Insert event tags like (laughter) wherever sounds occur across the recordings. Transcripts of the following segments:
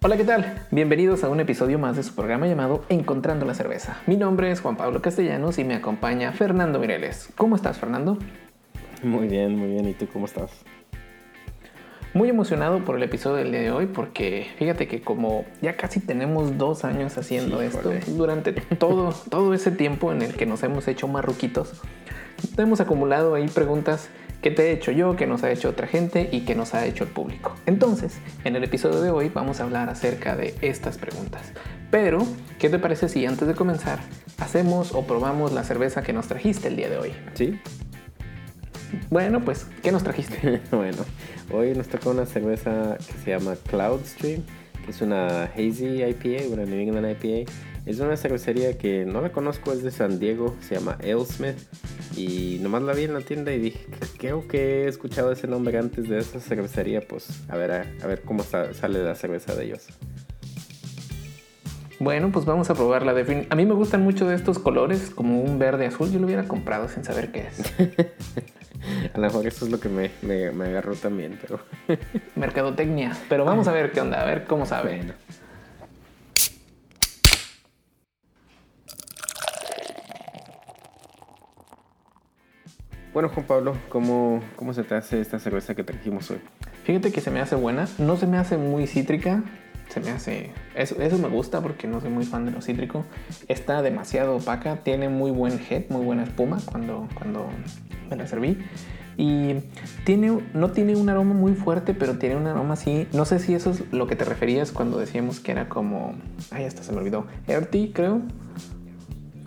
Hola, ¿qué tal? Bienvenidos a un episodio más de su programa llamado Encontrando la Cerveza. Mi nombre es Juan Pablo Castellanos y me acompaña Fernando Mireles. ¿Cómo estás, Fernando? Muy bien, muy bien. ¿Y tú cómo estás? Muy emocionado por el episodio del día de hoy porque fíjate que como ya casi tenemos dos años haciendo esto, durante todo, (laughs) todo ese tiempo en el que nos hemos hecho marruquitos, hemos acumulado ahí preguntas que te he hecho yo, que nos ha hecho otra gente y que nos ha hecho el público. Entonces, en el episodio de hoy vamos a hablar acerca de estas preguntas. Pero, ¿qué te parece si antes de comenzar hacemos o probamos la cerveza que nos trajiste el día de hoy? Sí. Bueno, pues, ¿qué nos trajiste? (laughs) bueno, hoy nos tocó una cerveza que se llama Cloudstream, que es una Hazy IPA, una New England IPA. Es una cervecería que no la conozco, es de San Diego, se llama Alesmith. Y nomás la vi en la tienda y dije, creo que he escuchado ese nombre antes de esa cervecería, pues a ver, a, ver cómo sale la cerveza de ellos. Bueno, pues vamos a probarla. A mí me gustan mucho de estos colores, como un verde azul. Yo lo hubiera comprado sin saber qué es. (laughs) a lo mejor eso es lo que me, me agarró también, pero... Mercadotecnia. Pero vamos a ver qué onda, a ver cómo sabe. Bueno, Juan Pablo, ¿cómo, ¿cómo se te hace esta cerveza que trajimos hoy? Fíjate que se me hace buena, no se me hace muy cítrica, se me hace... Eso, eso me gusta porque no soy muy fan de lo cítrico. Está demasiado opaca, tiene muy buen head, muy buena espuma cuando, cuando me la serví. Y tiene, no tiene un aroma muy fuerte, pero tiene un aroma así. No sé si eso es lo que te referías cuando decíamos que era como. Ay, hasta se me olvidó. Earthy, creo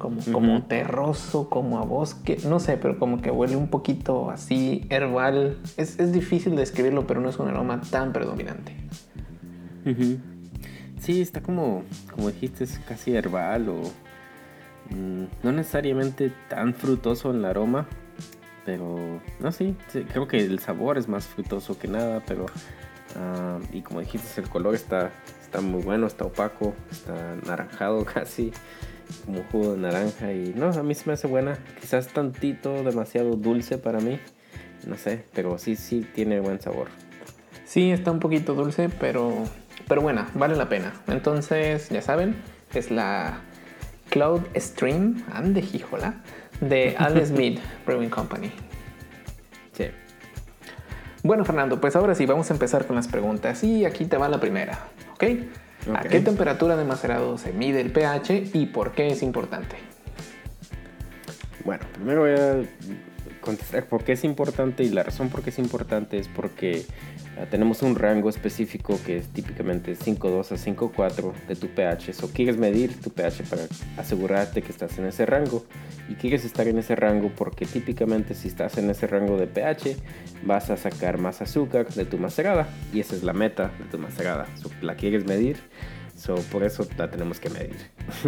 como, terroso, como a bosque, no sé, pero como que huele un poquito así herbal. Es, es difícil describirlo, pero no es un aroma tan predominante. Sí, está como, como dijiste, es casi herbal o mm, no necesariamente tan frutoso en el aroma, pero no, sí, creo que el sabor es más frutoso que nada, pero ah, y como dijiste, el color está, está muy bueno, está opaco, está naranjado (laughs) casi como jugo de naranja y no, a mí se me hace buena. Quizás tantito demasiado dulce para mí, no sé, pero sí, sí tiene buen sabor. Sí, está un poquito dulce, pero, pero buena, vale la pena. Entonces, ya saben, es la Cloud Stream, ande hijola, de Al (laughs) Smith Brewing Company. Sí. Bueno, Fernando, pues ahora sí, vamos a empezar con las preguntas. Y aquí te va la primera, ¿ok? ¿A qué temperatura de macerado se mide el pH y por qué es importante? Bueno, primero voy a contestar por qué es importante y la razón por qué es importante es porque tenemos un rango específico que es típicamente 5.2 a 5.4 de tu pH. O quieres medir tu pH para asegurarte que estás en ese rango y quieres estar en ese rango porque típicamente si estás en ese rango de pH vas a sacar más azúcar de tu macerada y esa es la meta de tu macerada. la quieres medir So, por eso la tenemos que medir.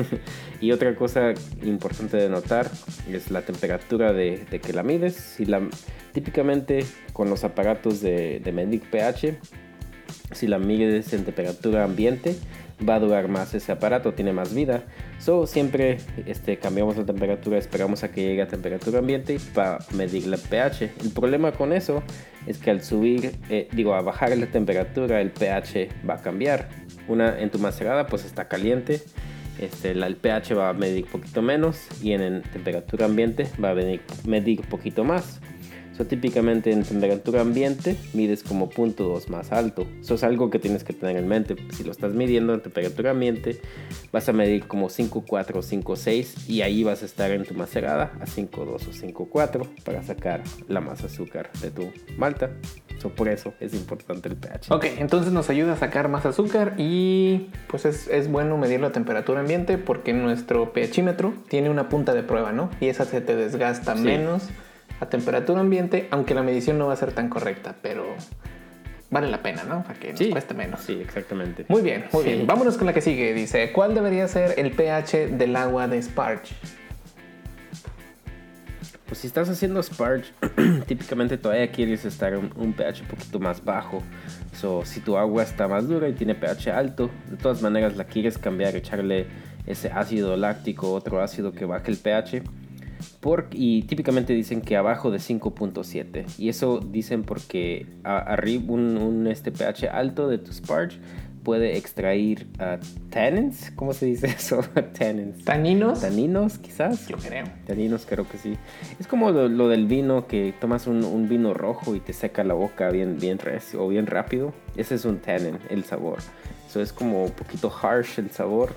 (laughs) y otra cosa importante de notar es la temperatura de, que la mides. Si la, típicamente con los aparatos de, de medir pH, si la mides en temperatura ambiente, va a durar más ese aparato, tiene más vida. So, siempre este, cambiamos la temperatura, esperamos a que llegue a temperatura ambiente para medir el pH. El problema con eso es que al subir, eh, digo, a bajar la temperatura, el pH va a cambiar una en tu macerada pues está caliente, este, el pH va a medir poquito menos y en, temperatura ambiente va a medir, medir poquito más. So, típicamente en temperatura ambiente mides como punto 2 más alto. Eso es algo que tienes que tener en mente. Si lo estás midiendo en temperatura ambiente, vas a medir como 5.4 o 5.6 y ahí vas a estar en tu macerada a 5.2 o 5.4 para sacar la más azúcar de tu malta. So, por eso es importante el pH. Ok, entonces nos ayuda a sacar más azúcar y pues es, es bueno medir la temperatura ambiente porque nuestro pHímetro tiene una punta de prueba, ¿no? Y esa se te desgasta menos a temperatura ambiente, aunque la medición no va a ser tan correcta, pero vale la pena, ¿no? Para que nos cueste menos. Sí, exactamente. Muy bien, muy bien. Vámonos con la que sigue. Dice, ¿cuál debería ser el pH del agua de Sparge? Pues si estás haciendo Sparge, (clears throat) típicamente todavía quieres estar un, un pH un poquito más bajo. So, si tu agua está más dura y tiene pH alto, de todas maneras la quieres cambiar, echarle ese ácido láctico, otro ácido que baje el pH y típicamente dicen que abajo de 5.7 y eso dicen porque arriba un, este pH alto de tu sparge puede extraer uh, tannins, ¿cómo se dice (laughs) eso? tannins. ¿Taninos? Taninos, quizás. Yo creo. Taninos, creo que sí. Es como lo, del vino, que tomas un, vino rojo y te seca la boca bien, bien recio o bien rápido. Ese es un tannin, el sabor. Eso es como un poquito harsh el sabor.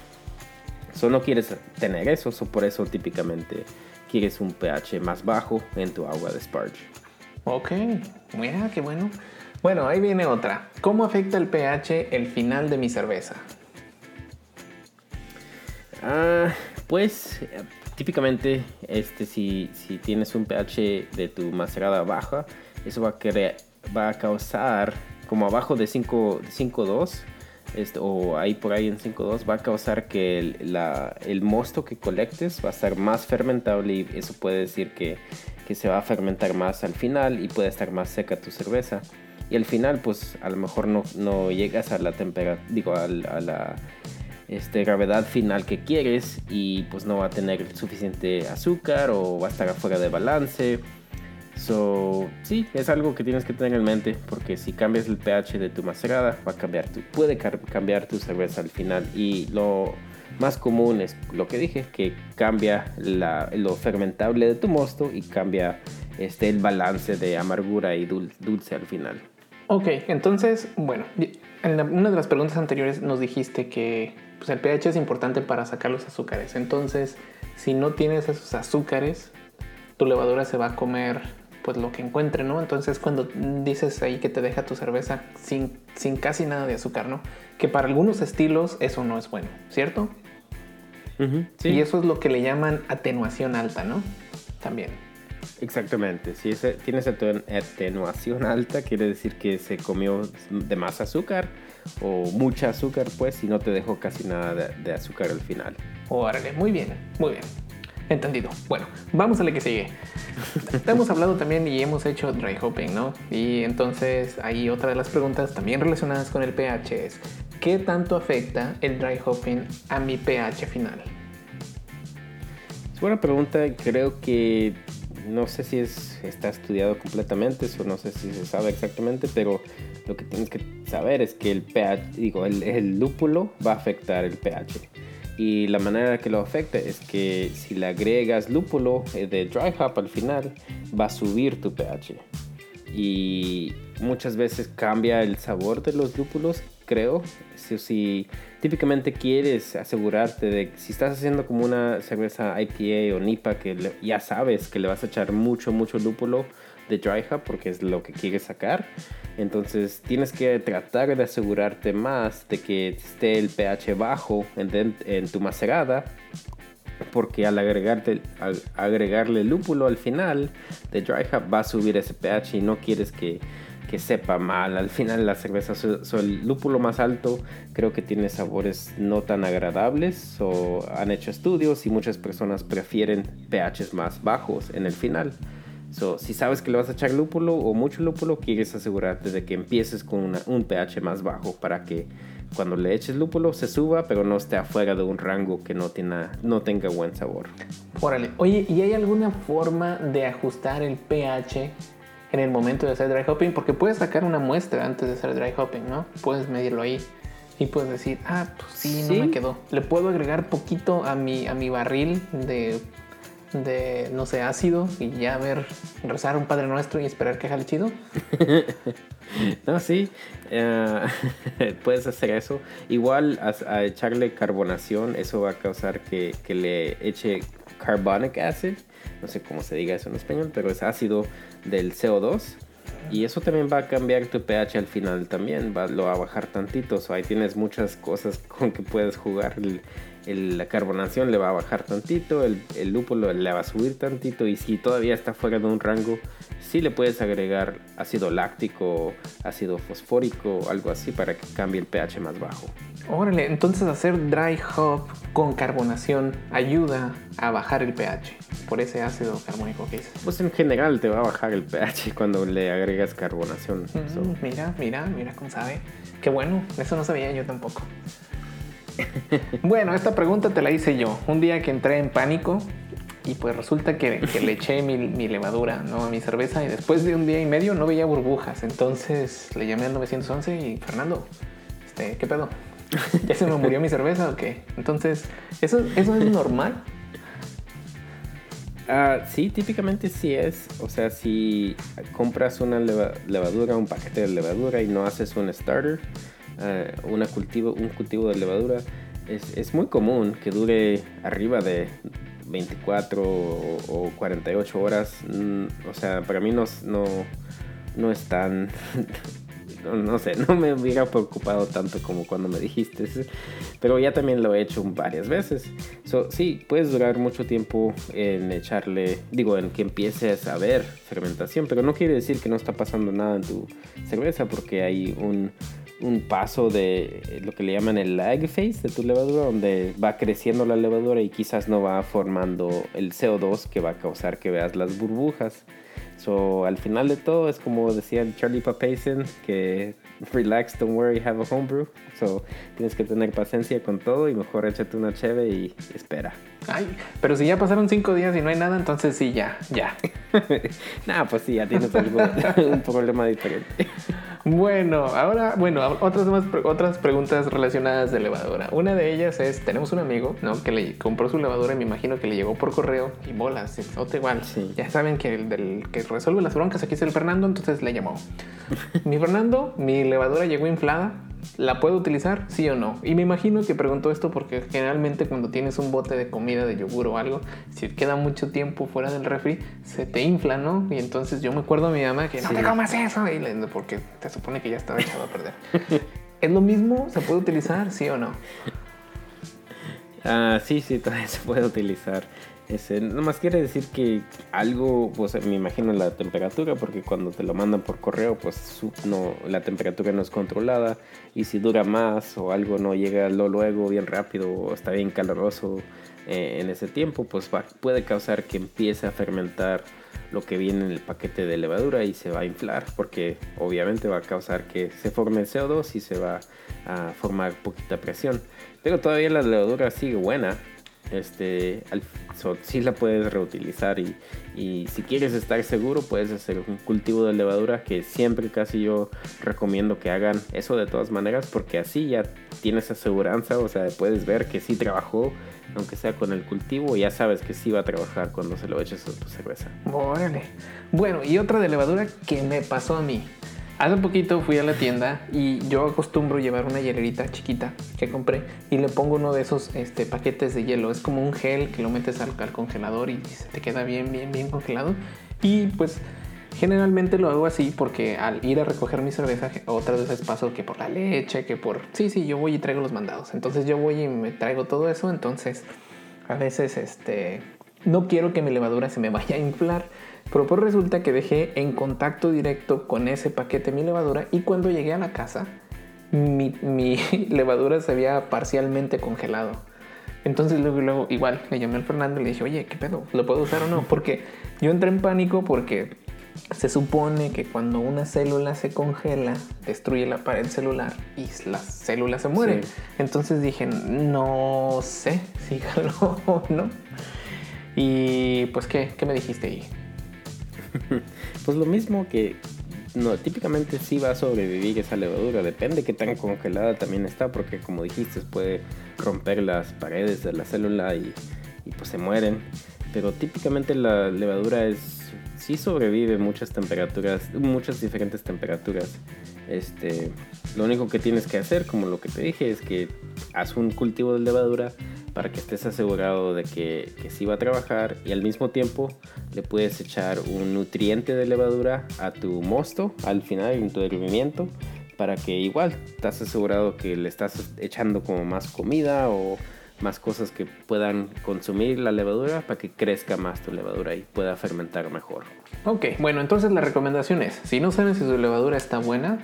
Eso no quieres tener eso, so por eso típicamente quieres un pH más bajo en tu agua de sparge. Ok, mira, qué bueno. Bueno, ahí viene otra. ¿Cómo afecta el pH el final de mi cerveza? Ah, pues típicamente este, si, si, tienes un pH de tu macerada baja, eso va a, va a causar como abajo de 5.2 este, o ahí por ahí en 5.2 va a causar que el, mosto que colectes va a estar más fermentable y eso puede decir que, se va a fermentar más al final y puede estar más seca tu cerveza y al final pues a lo mejor no, no llegas a la temperatura, digo, a, la este, gravedad final que quieres y pues no va a tener suficiente azúcar o va a estar afuera de balance. So, sí, es algo que tienes que tener en mente porque si cambias el pH de tu macerada, va a cambiar tu, puede cambiar tu cerveza al final. Y lo más común es lo que dije, que cambia la, lo fermentable de tu mosto y cambia este, el balance de amargura y dulce al final. Ok, entonces, bueno, en una de las preguntas anteriores nos dijiste que pues, el pH es importante para sacar los azúcares. Entonces, si no tienes esos azúcares, tu levadura se va a comer pues lo que encuentre, ¿no? Entonces cuando dices ahí que te deja tu cerveza sin, sin casi nada de azúcar, ¿no? Que para algunos estilos eso no es bueno, ¿cierto? sí. Y eso es lo que le llaman atenuación alta, ¿no? También. Exactamente, si tienes atenuación alta, quiere decir que se comió de más azúcar o mucha azúcar, pues, y no te dejó casi nada de, azúcar al final. Órale, muy bien, muy bien. Entendido. Bueno, vamos a la que sigue. hemos hablado también y hemos hecho dry hopping, ¿no? Y entonces ahí otra de las preguntas también relacionadas con el pH es, ¿qué tanto afecta el dry hopping a mi pH final? Es buena pregunta, creo que no sé si es, está estudiado completamente, o no sé si se sabe exactamente, pero lo que tienes que saber es que el pH, digo, el, lúpulo va a afectar el pH. Y la manera que lo afecta es que si le agregas lúpulo eh, de dry hop al final, va a subir tu pH. Y muchas veces cambia el sabor de los lúpulos, creo. Si, típicamente quieres asegurarte de que si estás haciendo como una cerveza IPA o NIPA que ya sabes que le vas a echar mucho, mucho lúpulo de dry hop porque es lo que quieres sacar. Entonces tienes que tratar de asegurarte más de que esté el pH bajo en, en tu macerada porque al, agregarte, al agregarle lúpulo al final de dry hop va a subir ese pH y no quieres que que sepa mal. Al final la cerveza, so, el lúpulo más alto creo que tiene sabores no tan agradables. O han hecho estudios y muchas personas prefieren pHs más bajos en el final. So, si sabes que le vas a echar lúpulo o mucho lúpulo, quieres asegurarte de que empieces con un pH más bajo para que cuando le eches lúpulo se suba, pero no esté afuera de un rango que no, tenga, no tenga buen sabor. Órale, oye, ¿y hay alguna forma de ajustar el pH en el momento de hacer dry hopping, porque puedes sacar una muestra antes de hacer dry hopping, ¿no? Puedes medirlo ahí y puedes decir, ah, pues sí, no me quedó. Le puedo agregar poquito a mi, a mi barril de, de, no sé, ácido y ya ver, rezar un Padre Nuestro y esperar que jale chido. (laughs) no, sí, eh, (laughs) puedes hacer eso. Igual a, echarle carbonación, eso va a causar que, que le eche carbonic acid no sé cómo se diga eso en español, pero es ácido del CO2. Y eso también va a cambiar tu pH al final también, va, lo va a bajar tantito. ahí tienes muchas cosas con que puedes jugar. La carbonación le va a bajar tantito, el, el, lúpulo le va a subir tantito. Y si todavía está fuera de un rango, sí le puedes agregar ácido láctico, ácido fosfórico, algo así para que cambie el pH más bajo. Órale, entonces hacer dry hop con carbonación ayuda a bajar el pH por ese ácido carbónico que dices. Pues en general te va a bajar el pH (laughs) cuando le agregas carbonación. Mm, mira, mira, mira cómo sabe. Qué bueno, eso no sabía yo tampoco. (laughs) bueno, esta pregunta te la hice yo. Un día que entré en pánico y pues resulta que, le eché mi, levadura ¿no? a mi cerveza y después de un día y medio no veía burbujas. Entonces le llamé al 911 y Fernando, este, ¿qué pedo? ¿Ya se me murió mi cerveza o qué? Entonces, ¿eso, eso es normal? Ah, sí, típicamente sí es. O sea, si compras una levadura, un paquete de levadura y no haces un starter, ah, una cultivo, un cultivo de levadura, es, es, muy común que dure arriba de 24 o, 48 horas. Mm, o sea, para mí no, no, no es tan (laughs) no, sé, no me hubiera preocupado tanto como cuando me dijiste, pero ya también lo he hecho varias veces. So, sí, puedes durar mucho tiempo en echarle, digo, en que empieces a ver fermentación, pero no quiere decir que no está pasando nada en tu cerveza porque hay un, un paso de lo que le llaman el lag phase de tu levadura, donde va creciendo la levadura y quizás no va formando el CO2 que va a causar que veas las burbujas. So, al final de todo es como decía Charlie Papaisen, que relax, don't worry, have a homebrew. So, tienes que tener paciencia con todo y mejor échate una cheve y espera. Ay, pero si ya pasaron cinco días y no hay nada, entonces sí, ya, ya. (laughs) nah, pues sí, ya tienes algo, (laughs) un problema diferente. Bueno, ahora, bueno, otras, más, otras preguntas relacionadas de levadura. Una de ellas es, tenemos un amigo, ¿no? Que le compró su levadura y me imagino que le llegó por correo y bolas, otra igual. Sí. Ya saben que el del que resuelve las broncas aquí es el Fernando, entonces le llamó. mi Fernando, mi levadura llegó inflada, ¿La puedo utilizar? Sí o no. Y me imagino que preguntó esto porque generalmente cuando tienes un bote de comida, de yogur o algo, si queda mucho tiempo fuera del refri, se te infla, ¿no? Y entonces yo me acuerdo a mi mamá que no te comas eso, y porque te supone que ya estaba echado a perder. (laughs) ¿Es lo mismo? ¿Se puede utilizar? ¿Sí o no? Ah, sí, sí, (laughs) todavía se puede utilizar. Ese, nomás quiere decir que algo, pues me imagino la temperatura, porque cuando te lo mandan por correo, pues no, la temperatura no es controlada y si dura más o algo no llega lo luego bien rápido o está bien caloroso eh, en ese tiempo, pues puede causar que empiece a fermentar lo que viene en el paquete de levadura y se va a inflar, porque obviamente va a causar que se forme el CO2 y se va a formar poquita presión. Pero todavía la levadura sigue buena, este, al, sí la puedes reutilizar y, y, si quieres estar seguro puedes hacer un cultivo de levadura que siempre casi yo recomiendo que hagan eso de todas maneras porque así ya tienes aseguranza, o sea, puedes ver que sí trabajó aunque sea con el cultivo, ya sabes que sí va a trabajar cuando se lo eches a tu cerveza. Órale. Bueno, y otra de levadura que me pasó a mí. Hace poquito fui a la tienda y yo acostumbro llevar una hielerita chiquita que compré y le pongo uno de esos este, paquetes de hielo. Es como un gel que lo metes al, congelador y se te queda bien, bien, bien congelado. Y pues generalmente lo hago así porque al ir a recoger mi cerveza otras veces paso que por la leche, que por... Sí, sí, yo voy y traigo los mandados. Entonces yo voy y me traigo todo eso. Entonces a veces este... No quiero que mi levadura se me vaya a inflar pero pues resulta que dejé en contacto directo con ese paquete mi levadura y cuando llegué a la casa, mi, (laughs) levadura se había parcialmente congelado. Entonces luego, luego igual le llamé al Fernando y le dije, oye, ¿qué pedo? ¿Lo puedo usar o no? Porque yo entré en pánico porque se supone que cuando una célula se congela, destruye la pared celular y las células se mueren. Entonces dije, no sé (laughs) si o no. Y pues, ¿qué, ¿qué me dijiste ahí? (laughs) pues lo mismo que no, típicamente sí va a sobrevivir esa levadura, depende que tan congelada también está, porque como dijiste puede romper las paredes de la célula y, pues se mueren. Pero típicamente la levadura es sí sobrevive muchas temperaturas, muchas diferentes temperaturas. Este, lo único que tienes que hacer, como lo que te dije, es que haz un cultivo de levadura para que estés asegurado de que, que sí va a trabajar y al mismo tiempo le puedes echar un nutriente de levadura a tu mosto al final en tu hervimiento para que igual estás asegurado que le estás echando como más comida o más cosas que puedan consumir la levadura para que crezca más tu levadura y pueda fermentar mejor. Ok, bueno, entonces la recomendación es, si no saben si su levadura está buena,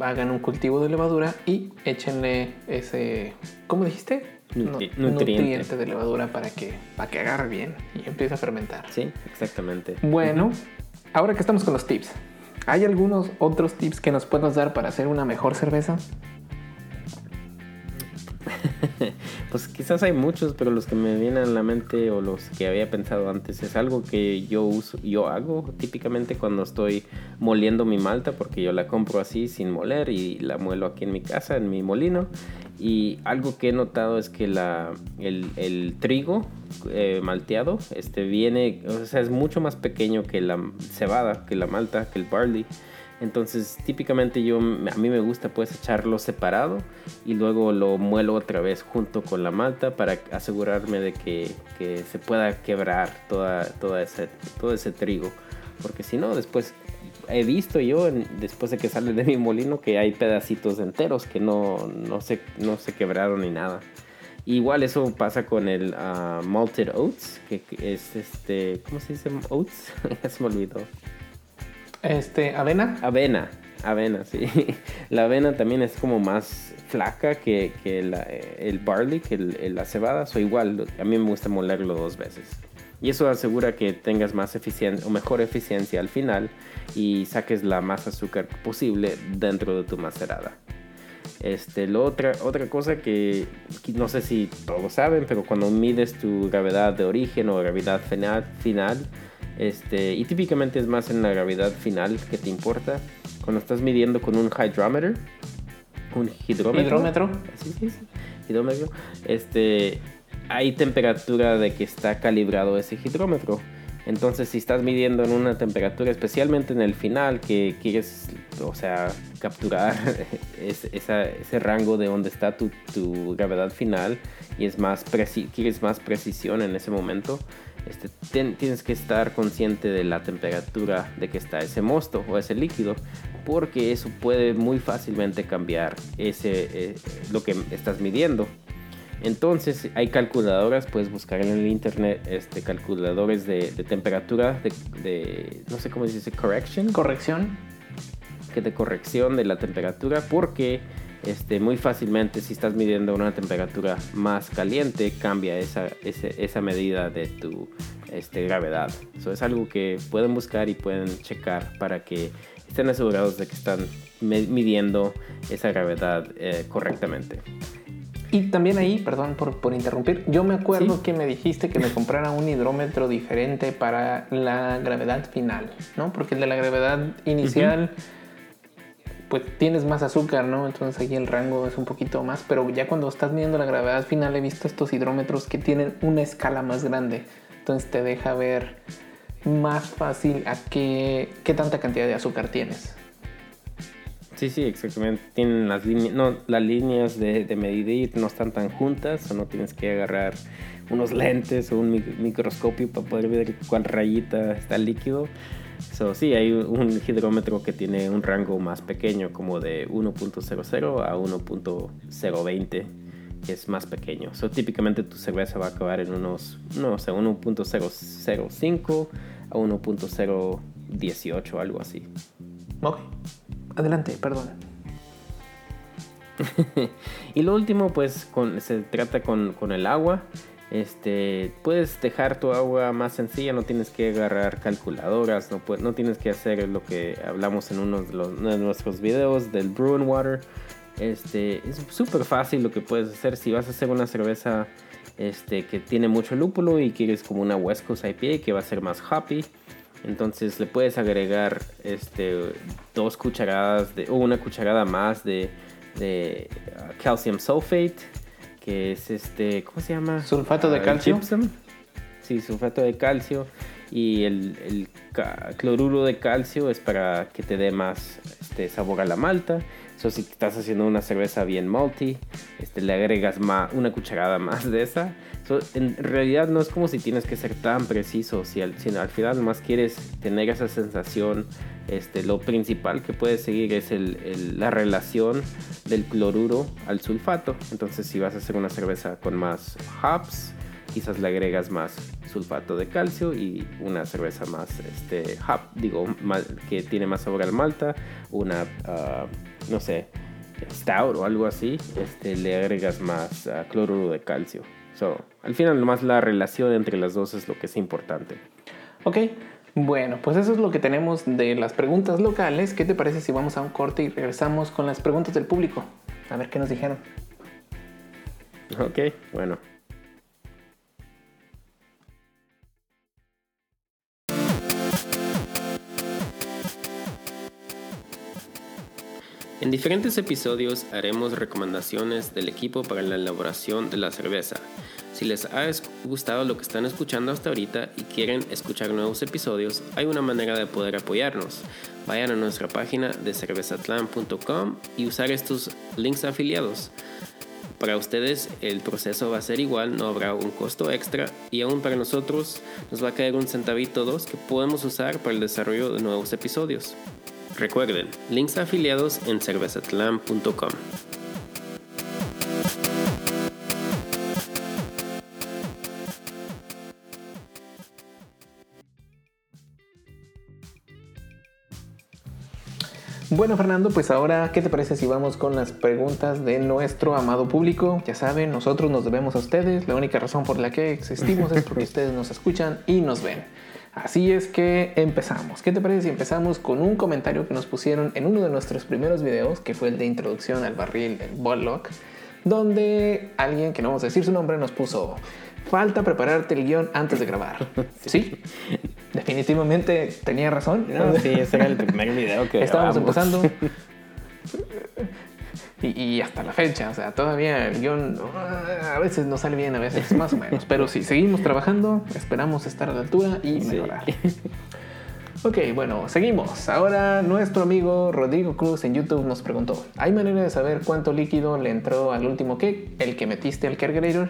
hagan un cultivo de levadura y échenle ese, ¿cómo dijiste? nutriente. de levadura para que, para que agarre bien y empiece a fermentar. Sí, exactamente. Bueno, ahora que estamos con los tips, ¿hay algunos otros tips que nos puedas dar para hacer una mejor cerveza? (laughs) pues quizás hay muchos, pero los que me vienen a la mente o los que había pensado antes es algo que yo uso, yo hago típicamente cuando estoy moliendo mi malta, porque yo la compro así sin moler y la muelo aquí en mi casa, en mi molino. Y algo que he notado es que la, el, trigo eh, malteado este, viene, o sea, es mucho más pequeño que la cebada, que la malta, que el barley. Entonces, típicamente yo, a mí me gusta pues echarlo separado y luego lo muelo otra vez junto con la malta para asegurarme de que, que se pueda quebrar toda, toda ese, todo ese trigo. Porque si no, después he visto yo, después de que sale de mi molino, que hay pedacitos enteros que no, no, se, no se quebraron ni nada. Igual eso pasa con el uh, malted oats, que es este, ¿cómo se dice oats? (laughs) ya se me olvidó. Este, avena. Avena, avena, sí. (laughs) La avena también es como más flaca que, el barley, que la cebada. O igual, a mí me gusta molerlo dos veces. Y eso asegura que tengas más eficiencia o mejor eficiencia al final y saques la más azúcar posible dentro de tu macerada. Este, lo otra, otra cosa que, no sé si todos saben, pero cuando mides tu gravedad de origen o gravedad final, final este, y típicamente es más en la gravedad final que te importa. Cuando estás midiendo con un hydrometer, un hidrómetro. ¿Hidrómetro? Sí, sí, sí. Hidrómetro. Este, hay temperatura de que está calibrado ese hidrómetro. Entonces, si estás midiendo en una temperatura, especialmente en el final, que quieres, o sea, capturar (laughs) ese, rango de donde está tu, tu gravedad final y es más quieres más precisión en ese momento, este, tienes que estar consciente de la temperatura de que está ese mosto o ese líquido, porque eso puede muy fácilmente cambiar ese, eh, lo que estás midiendo. Entonces hay calculadoras, puedes buscar en el internet este, calculadores de, temperatura, de, no sé cómo se dice, correction. Corrección. Que de corrección de la temperatura, porque este, muy fácilmente si estás midiendo una temperatura más caliente cambia esa, esa medida de tu este, gravedad. Eso es algo que pueden buscar y pueden checar para que estén asegurados de que están midiendo esa gravedad eh, correctamente. Y también ahí, perdón por, por interrumpir, yo me acuerdo que me dijiste que me (laughs) comprara un hidrómetro diferente para la gravedad final, ¿no? Porque el de la gravedad inicial pues tienes más azúcar, ¿no? Entonces aquí el rango es un poquito más, pero ya cuando estás midiendo la gravedad final he visto estos hidrómetros que tienen una escala más grande, entonces te deja ver más fácil a qué, qué tanta cantidad de azúcar tienes. Sí, sí, exactamente. Tienen las líneas, no, las líneas de, de, medir no están tan juntas, o no tienes que agarrar unos lentes o un microscopio para poder ver cuál rayita está el líquido. So, sí, hay un hidrómetro que tiene un rango más pequeño, como de 1.00 a 1.020, que es más pequeño. So, típicamente tu cerveza va a acabar en unos, no sé, 1.005 a 1.018, algo así. Ok, adelante, perdón. (laughs) y lo último, pues, con, se trata con, el agua. Este, puedes dejar tu agua más sencilla, no tienes que agarrar calculadoras, no, no tienes que hacer lo que hablamos en uno de, los, nuestros videos del Brewing Water. Este, es súper fácil lo que puedes hacer si vas a hacer una cerveza este, que tiene mucho lúpulo y quieres como una West IPA que va a ser más hoppy. Entonces le puedes agregar este, dos cucharadas de, o una cucharada más de, de uh, calcium sulfate que es este, ¿cómo se llama? Sulfato de ah, calcio. Sí, sulfato de calcio. Y el, el, cloruro de calcio es para que te dé más este, sabor a la malta. Eso si estás haciendo una cerveza bien multi, este, le agregas más, una cucharada más de esa. en realidad no es como si tienes que ser tan preciso, si al, al final más quieres tener esa sensación, este, lo principal que puedes seguir es el, la relación del cloruro al sulfato. Entonces si vas a hacer una cerveza con más hops, quizás le agregas más sulfato de calcio y una cerveza más este hop, digo, que tiene más sabor al malta, una uh, no sé, stout o algo así, este, le agregas más uh, cloruro de calcio. So, al final, nomás la relación entre las dos es lo que es importante. Ok, bueno, pues eso es lo que tenemos de las preguntas locales. ¿Qué te parece si vamos a un corte y regresamos con las preguntas del público? A ver qué nos dijeron. Ok, bueno. En diferentes episodios haremos recomendaciones del equipo para la elaboración de la cerveza. Si les ha gustado lo que están escuchando hasta ahorita y quieren escuchar nuevos episodios, hay una manera de poder apoyarnos. Vayan a nuestra página de cervezatlan.com y usar estos links afiliados. Para ustedes el proceso va a ser igual, no habrá un costo extra y aún para nosotros nos va a caer un centavito dos que podemos usar para el desarrollo de nuevos episodios. Recuerden, links afiliados en cervezatlan.com. Bueno, Fernando, pues ahora, ¿qué te parece si vamos con las preguntas de nuestro amado público? Ya saben, nosotros nos debemos a ustedes. La única razón por la que existimos es porque (laughs) ustedes nos escuchan y nos ven. Así es que empezamos. ¿Qué te parece si empezamos con un comentario que nos pusieron en uno de nuestros primeros videos, que fue el de introducción al barril del Bollock, donde alguien, que no vamos a decir su nombre, nos puso, falta prepararte el guion antes de grabar. (laughs) Sí, definitivamente tenía razón. No, sí, ese era el primer video que Estábamos grabamos. empezando. (laughs) Y, y hasta la fecha, o sea, todavía el guion ah, a veces no sale bien, a veces (laughs) más o menos. Pero sí, seguimos trabajando, esperamos estar a la altura y Sí. mejorar. Ok, bueno, seguimos. Ahora nuestro amigo Rodrigo Cruz en YouTube nos preguntó, ¿hay manera de saber cuánto líquido le entró al último cake, el que metiste al Kegerator?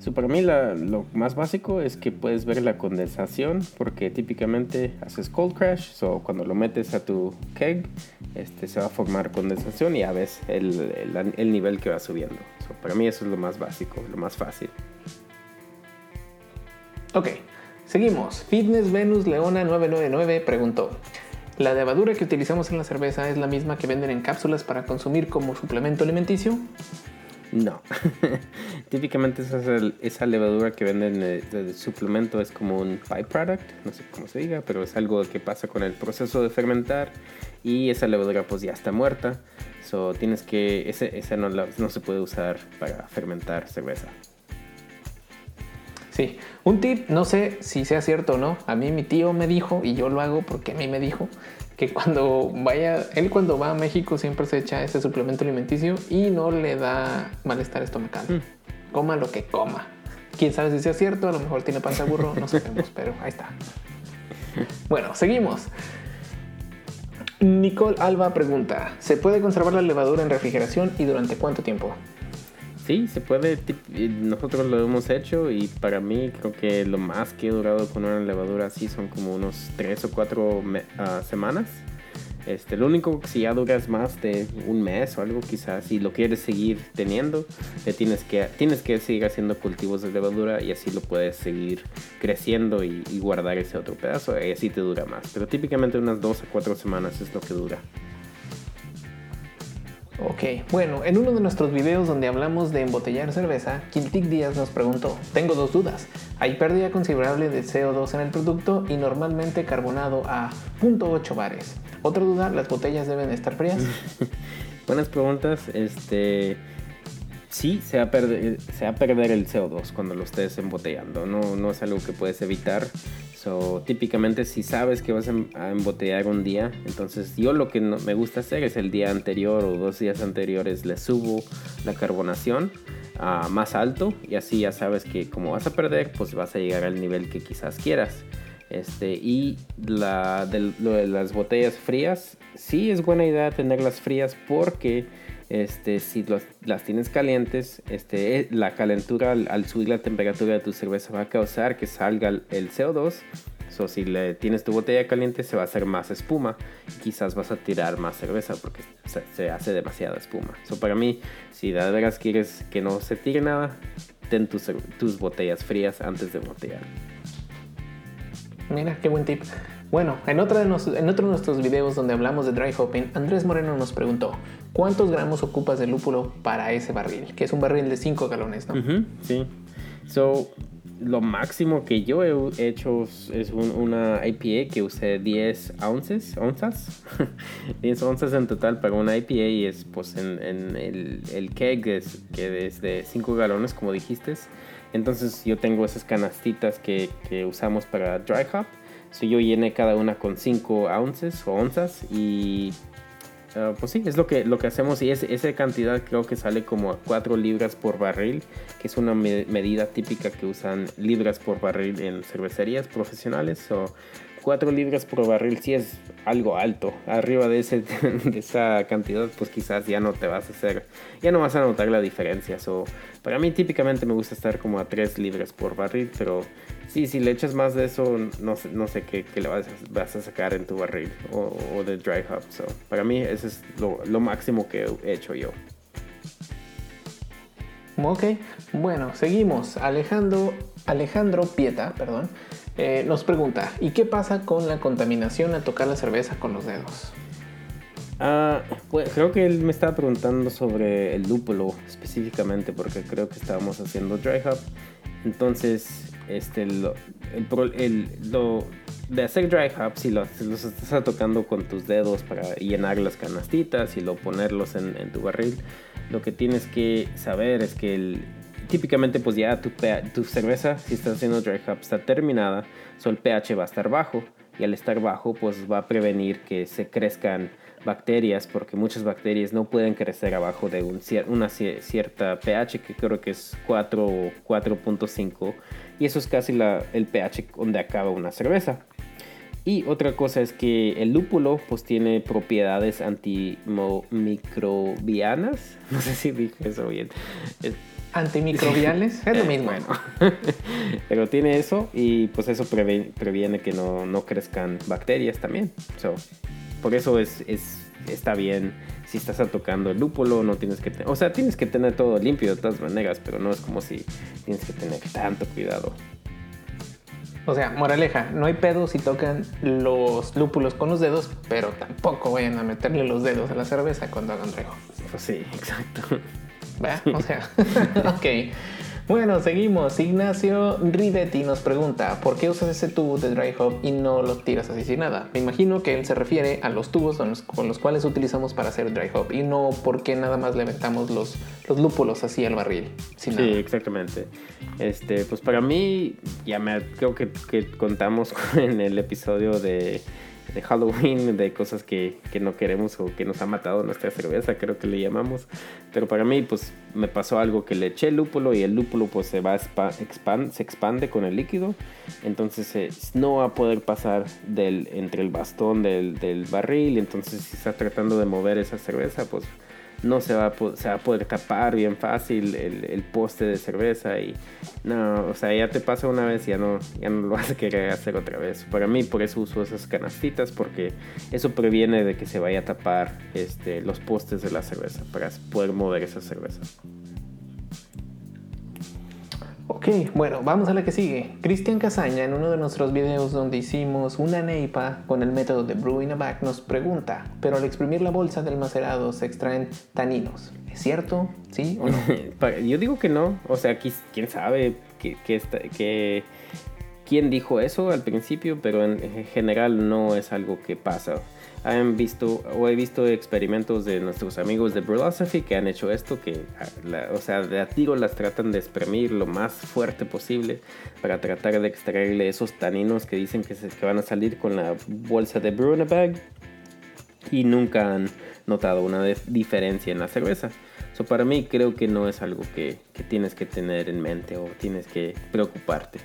So, para mí la- lo más básico es que puedes ver la condensación porque típicamente haces cold crash, so cuando lo metes a tu keg este, se va a formar condensación y ya ves el, el- el nivel que va subiendo. So, para mí eso es lo más básico, lo más fácil. Ok, seguimos. Fitness Venus Leona 999 preguntó, ¿la levadura que utilizamos en la cerveza es la misma que venden en cápsulas para consumir como suplemento alimenticio? No, (laughs) típicamente esa, esa levadura que venden eh, de suplemento es como un byproduct, no sé cómo se diga, pero es algo que pasa con el proceso de fermentar y esa levadura pues ya está muerta. So tienes que, ese, esa no, la- no se puede usar para fermentar cerveza. Sí, un tip, no sé si sea cierto o no. A mí mi tío me dijo, y yo lo hago porque a mí me dijo, que cuando vaya, él cuando va a México siempre se echa ese suplemento alimenticio y no le da malestar estomacal. Mm. Coma lo que coma. Quién sabe si sea cierto, a lo mejor tiene panza burro, no (laughs) sabemos, pero ahí está. Bueno, seguimos. Nicole Alba pregunta, ¿se puede conservar la levadura en refrigeración y durante cuánto tiempo? Sí, se puede, nosotros lo hemos hecho y para mí creo que lo más que he durado con una levadura así son como unos 3 o 4 semanas. Este, lo único que si ya duras más de un mes o algo quizás, si lo quieres seguir teniendo, le tienes que, tienes que seguir haciendo cultivos de levadura y así lo puedes seguir creciendo y, guardar ese otro pedazo y así te dura más. Pero típicamente unas 2 a 4 semanas es lo que dura. Ok, bueno, en uno de nuestros videos donde hablamos de embotellar cerveza, Quintic Díaz nos preguntó, tengo dos dudas, hay pérdida considerable de CO2 en el producto y normalmente carbonado a 0.8 bares. Otra duda, las botellas deben estar frías. (laughs) Buenas preguntas. Este. Sí, se va, a perder, perder el CO2 cuando lo estés embotellando. No, no es algo que puedes evitar. So, típicamente, si sabes que vas a em- embotellar un día, entonces yo lo que me gusta hacer es el día anterior o dos días anteriores le subo la carbonación a más alto y así ya sabes que como vas a perder, pues vas a llegar al nivel que quizás quieras. Este, y de las botellas frías, sí es buena idea tenerlas frías porque este, si las tienes calientes, este, la calentura al, subir la temperatura de tu cerveza va a causar que salga el, el CO2. So, si tienes tu botella caliente se va a hacer más espuma. Quizás vas a tirar más cerveza porque se, hace demasiada espuma. So, para mí, si de veras quieres que no se tire nada, ten tus, tus botellas frías antes de botellar. Mira, qué buen tip. Bueno, en, otra de nos- en otro de nuestros videos donde hablamos de dry hopping, Andrés Moreno nos preguntó, ¿cuántos gramos ocupas de lúpulo para ese barril? Que es un barril de 5 galones, ¿no? Sí. So, lo máximo que yo he hecho es una IPA que usé 10 ounces, onzas, (laughs) 10 onzas en total para una IPA y es pues en, el, keg que es de 5 galones como dijiste. Entonces yo tengo esas canastitas que, que usamos para dry hop. So yo llené cada una con 5 ounces o onzas y Ah, pues sí, es lo que, lo que hacemos y es, esa cantidad creo que sale como a 4 libras por barril, que es una medida típica que usan libras por barril en cervecerías profesionales. 4 libras por barril sí es algo alto. Arriba de, ese, (laughs) de esa cantidad, pues quizás ya no te vas a hacer, ya no vas a notar la diferencia. So, para mí típicamente me gusta estar como a 3 libras por barril, pero sí, si le echas más de eso, no sé, no sé qué, le vas a, sacar en tu barril o, o de dry hop. So, para mí ese es lo, lo máximo que he hecho yo. Ok, bueno, seguimos. Alejandro, Alejandro Pieta, perdón, eh, nos pregunta, ¿y qué pasa con la contaminación al tocar la cerveza con los dedos? Ah, pues, creo que él me estaba preguntando sobre el lúpulo específicamente porque creo que estábamos haciendo dry hop. Entonces, este, lo, el, lo de hacer dry hop, si los, estás tocando con tus dedos para llenar las canastitas y lo ponerlos en, en tu barril, lo que tienes que saber es que el, típicamente pues ya tu, tu cerveza, si estás haciendo dry hop, está terminada, so el pH va a estar bajo y al estar bajo pues va a prevenir que se crezcan bacterias porque muchas bacterias no pueden crecer abajo de un, una cierta pH que creo que es 4 o 4.5 y eso es casi la, el pH donde acaba una cerveza. Y otra cosa es que el lúpulo pues tiene propiedades antimicrobianas. (laughs) No sé si dije eso bien antimicrobiales, (laughs) es lo mismo. Bueno, (laughs) pero tiene eso y pues eso previene, que no, no, crezcan bacterias también. por eso es, es, está bien si estás tocando el lúpulo, no tienes que o sea, tienes que tener todo limpio de todas maneras, pero no es como si tienes que tener tanto cuidado. O sea, moraleja, no hay pedo si tocan los lúpulos con los dedos, pero tampoco vayan a meterle los dedos a la cerveza cuando hagan rego. Pues sí, (laughs) exacto. O sea, (laughs) ok. Bueno, seguimos. Ignacio Rivetti nos pregunta, ¿por qué usas ese tubo de dry hop y no lo tiras así sin nada? Me imagino que él se refiere a los tubos con los, cuales utilizamos para hacer dry hop y no por qué nada más le metamos los, los lúpulos así al barril. sí, exactamente. Este, pues para mí, ya me creo que, que contamos (laughs) en el episodio de de Halloween, de cosas que, que, no queremos o que nos ha matado nuestra cerveza, creo que le llamamos. Pero para mí, pues me pasó algo que le eché lúpulo y el lúpulo pues se va expand, se expande con el líquido. Entonces eh, no va a poder pasar del, entre el bastón del, del barril. Entonces si está tratando de mover esa cerveza, pues no se va, a, se va a poder tapar bien fácil el, el, poste de cerveza y no, o sea, ya te pasa una vez y ya no, ya no lo (laughs) vas a querer hacer otra vez. Para mí por eso uso esas canastitas porque eso previene de que se vaya a tapar este, los postes de la cerveza para poder mover esa cerveza. Bueno, vamos a la que sigue. Cristian Casaña, en uno de nuestros videos donde hicimos una neipa con el método de Brewing a Back, nos pregunta, pero al exprimir la bolsa del macerado se extraen taninos. ¿Es cierto? ¿Sí o no? (laughs) Yo digo que no. O sea, quién sabe quién dijo eso al principio, pero en general no es algo que pasa han visto o he visto experimentos de nuestros amigos de Philosophy que han hecho esto, que o sea, de a tiro las tratan de exprimir lo más fuerte posible para tratar de extraerle esos taninos que dicen que, se, que van a salir con la bolsa de Bag y nunca han notado una diferencia en la cerveza. So, para mí creo que no es algo que, que tienes que tener en mente o tienes que preocuparte.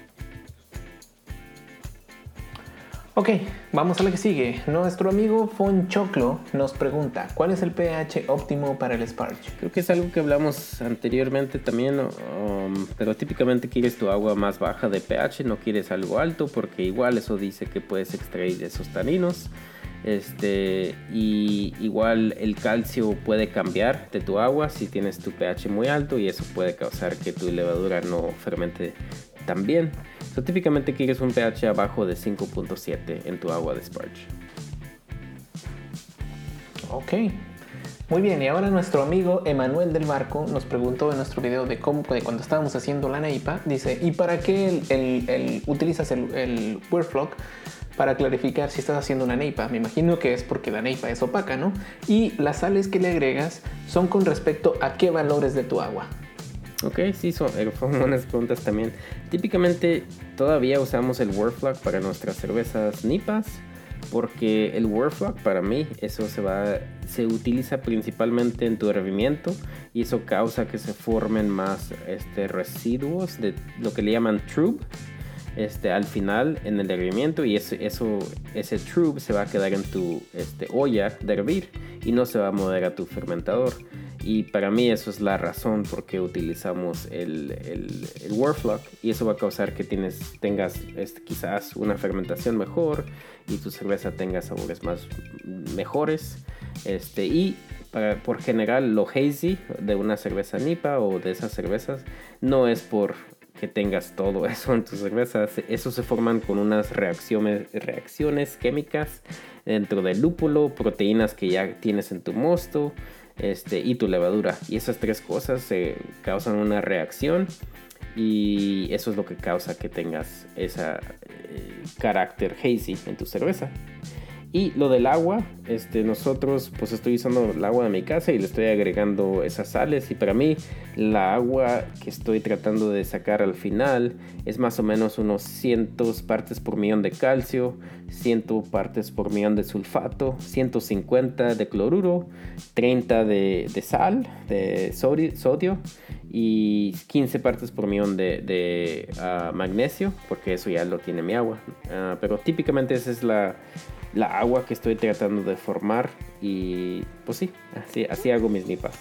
Ok, vamos a la que sigue. Nuestro amigo Fonchoclo nos pregunta, ¿cuál es el pH óptimo para el Sparge? Creo que es algo que hablamos anteriormente también, um, pero típicamente quieres tu agua más baja de pH, no quieres algo alto porque igual eso dice que puedes extraer esos taninos. Este, y igual el calcio puede cambiar de tu agua si tienes tu pH muy alto y eso puede causar que tu levadura no fermente tan bien típicamente quieres un pH abajo de 5.7 en tu agua de Sparge. Ok. Muy bien, y ahora nuestro amigo Emanuel del Barco nos preguntó en nuestro video de cómo, cuando estábamos haciendo la neipa, dice, ¿y para qué el, el- el- utilizas el Wordflock para clarificar si estás haciendo una neipa? Me imagino que es porque la neipa es opaca, ¿no? Y las sales que le agregas son con respecto a qué valores de tu agua. Ok, sí, son, eh, fueron buenas preguntas también. Típicamente todavía usamos el Wordflock para nuestras cervezas nipas, porque el Wordflock para mí eso se va, se utiliza principalmente en tu hervimiento y eso causa que se formen más este, residuos de lo que le llaman trub. Este, al final en el hervimiento y ese, eso, ese trub se va a quedar en tu este, olla de hervir y no se va a mover a tu fermentador. Y para mí eso es la razón por qué utilizamos el, el, el Wordflock y eso va a causar que tienes, tengas este, quizás una fermentación mejor y tu cerveza tenga sabores más mejores. Este, y para, por general lo hazy de una cerveza nipa o de esas cervezas no es por que tengas todo (laughs) eso en tus cervezas. Eso se forman con unas reacciones, reacciones químicas dentro del lúpulo, proteínas que ya tienes en tu mosto este, y tu levadura. Y esas tres cosas se causan una reacción y eso es lo que causa que tengas ese carácter hazy en tu cerveza. Y lo del agua, este, nosotros pues estoy usando el agua de mi casa y le estoy agregando esas sales y para mí la agua que estoy tratando de sacar al final es más o menos unos 100 partes por millón de calcio, 100 partes por millón de sulfato, 150 de cloruro, 30 de, sal, de sodio, y 15 partes por millón de, uh, magnesio, porque eso ya lo tiene mi agua. Uh, pero típicamente esa es la, la, agua que estoy tratando de formar y pues sí, así, así hago mis nipas.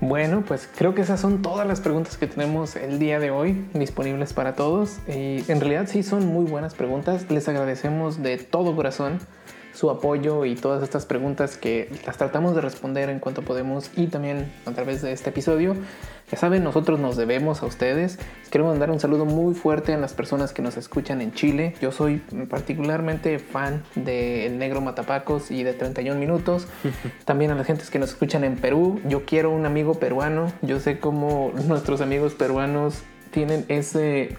Bueno, pues creo que esas son todas las preguntas que tenemos el día de hoy disponibles para todos. Y en realidad sí son muy buenas preguntas. Les agradecemos de todo corazón su apoyo y todas estas preguntas que las tratamos de responder en cuanto podemos y también a través de este episodio. Ya saben, nosotros nos debemos a ustedes. Queremos mandar un saludo muy fuerte a las personas que nos escuchan en Chile. Yo soy particularmente fan de El Negro Matapacos y de 31 Minutos. (laughs) También a las gentes que nos escuchan en Perú. Yo quiero un amigo peruano. Yo sé cómo nuestros amigos peruanos tienen ese,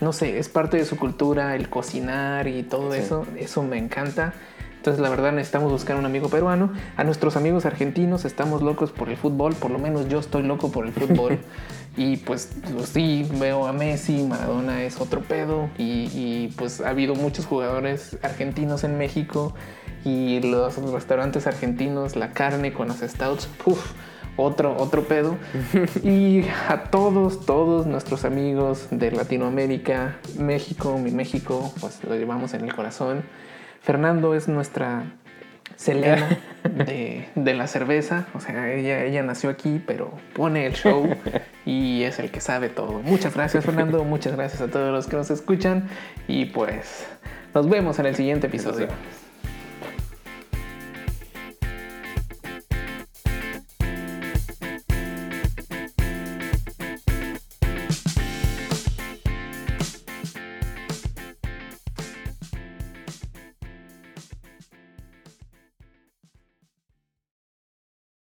no sé, es parte de su cultura el cocinar y todo sí. eso. Eso me encanta. Entonces, la verdad, necesitamos buscar un amigo peruano. A nuestros amigos argentinos estamos locos por el fútbol. Por lo menos yo estoy loco por el fútbol. (laughs) y pues, pues, sí, veo a Messi, Maradona es otro pedo. Y, y, pues ha habido muchos jugadores argentinos en México. Y los restaurantes argentinos, la carne con las stouts, puff, otro, otro pedo. (laughs) y a todos, todos nuestros amigos de Latinoamérica, México, mi México, pues lo llevamos en el corazón. Fernando es nuestra Selena (laughs) de, de, la cerveza. O sea, ella, ella nació aquí, pero pone el show y es el que sabe todo. Muchas gracias, Fernando. Muchas gracias a todos los que nos escuchan. Y pues nos vemos en el siguiente episodio.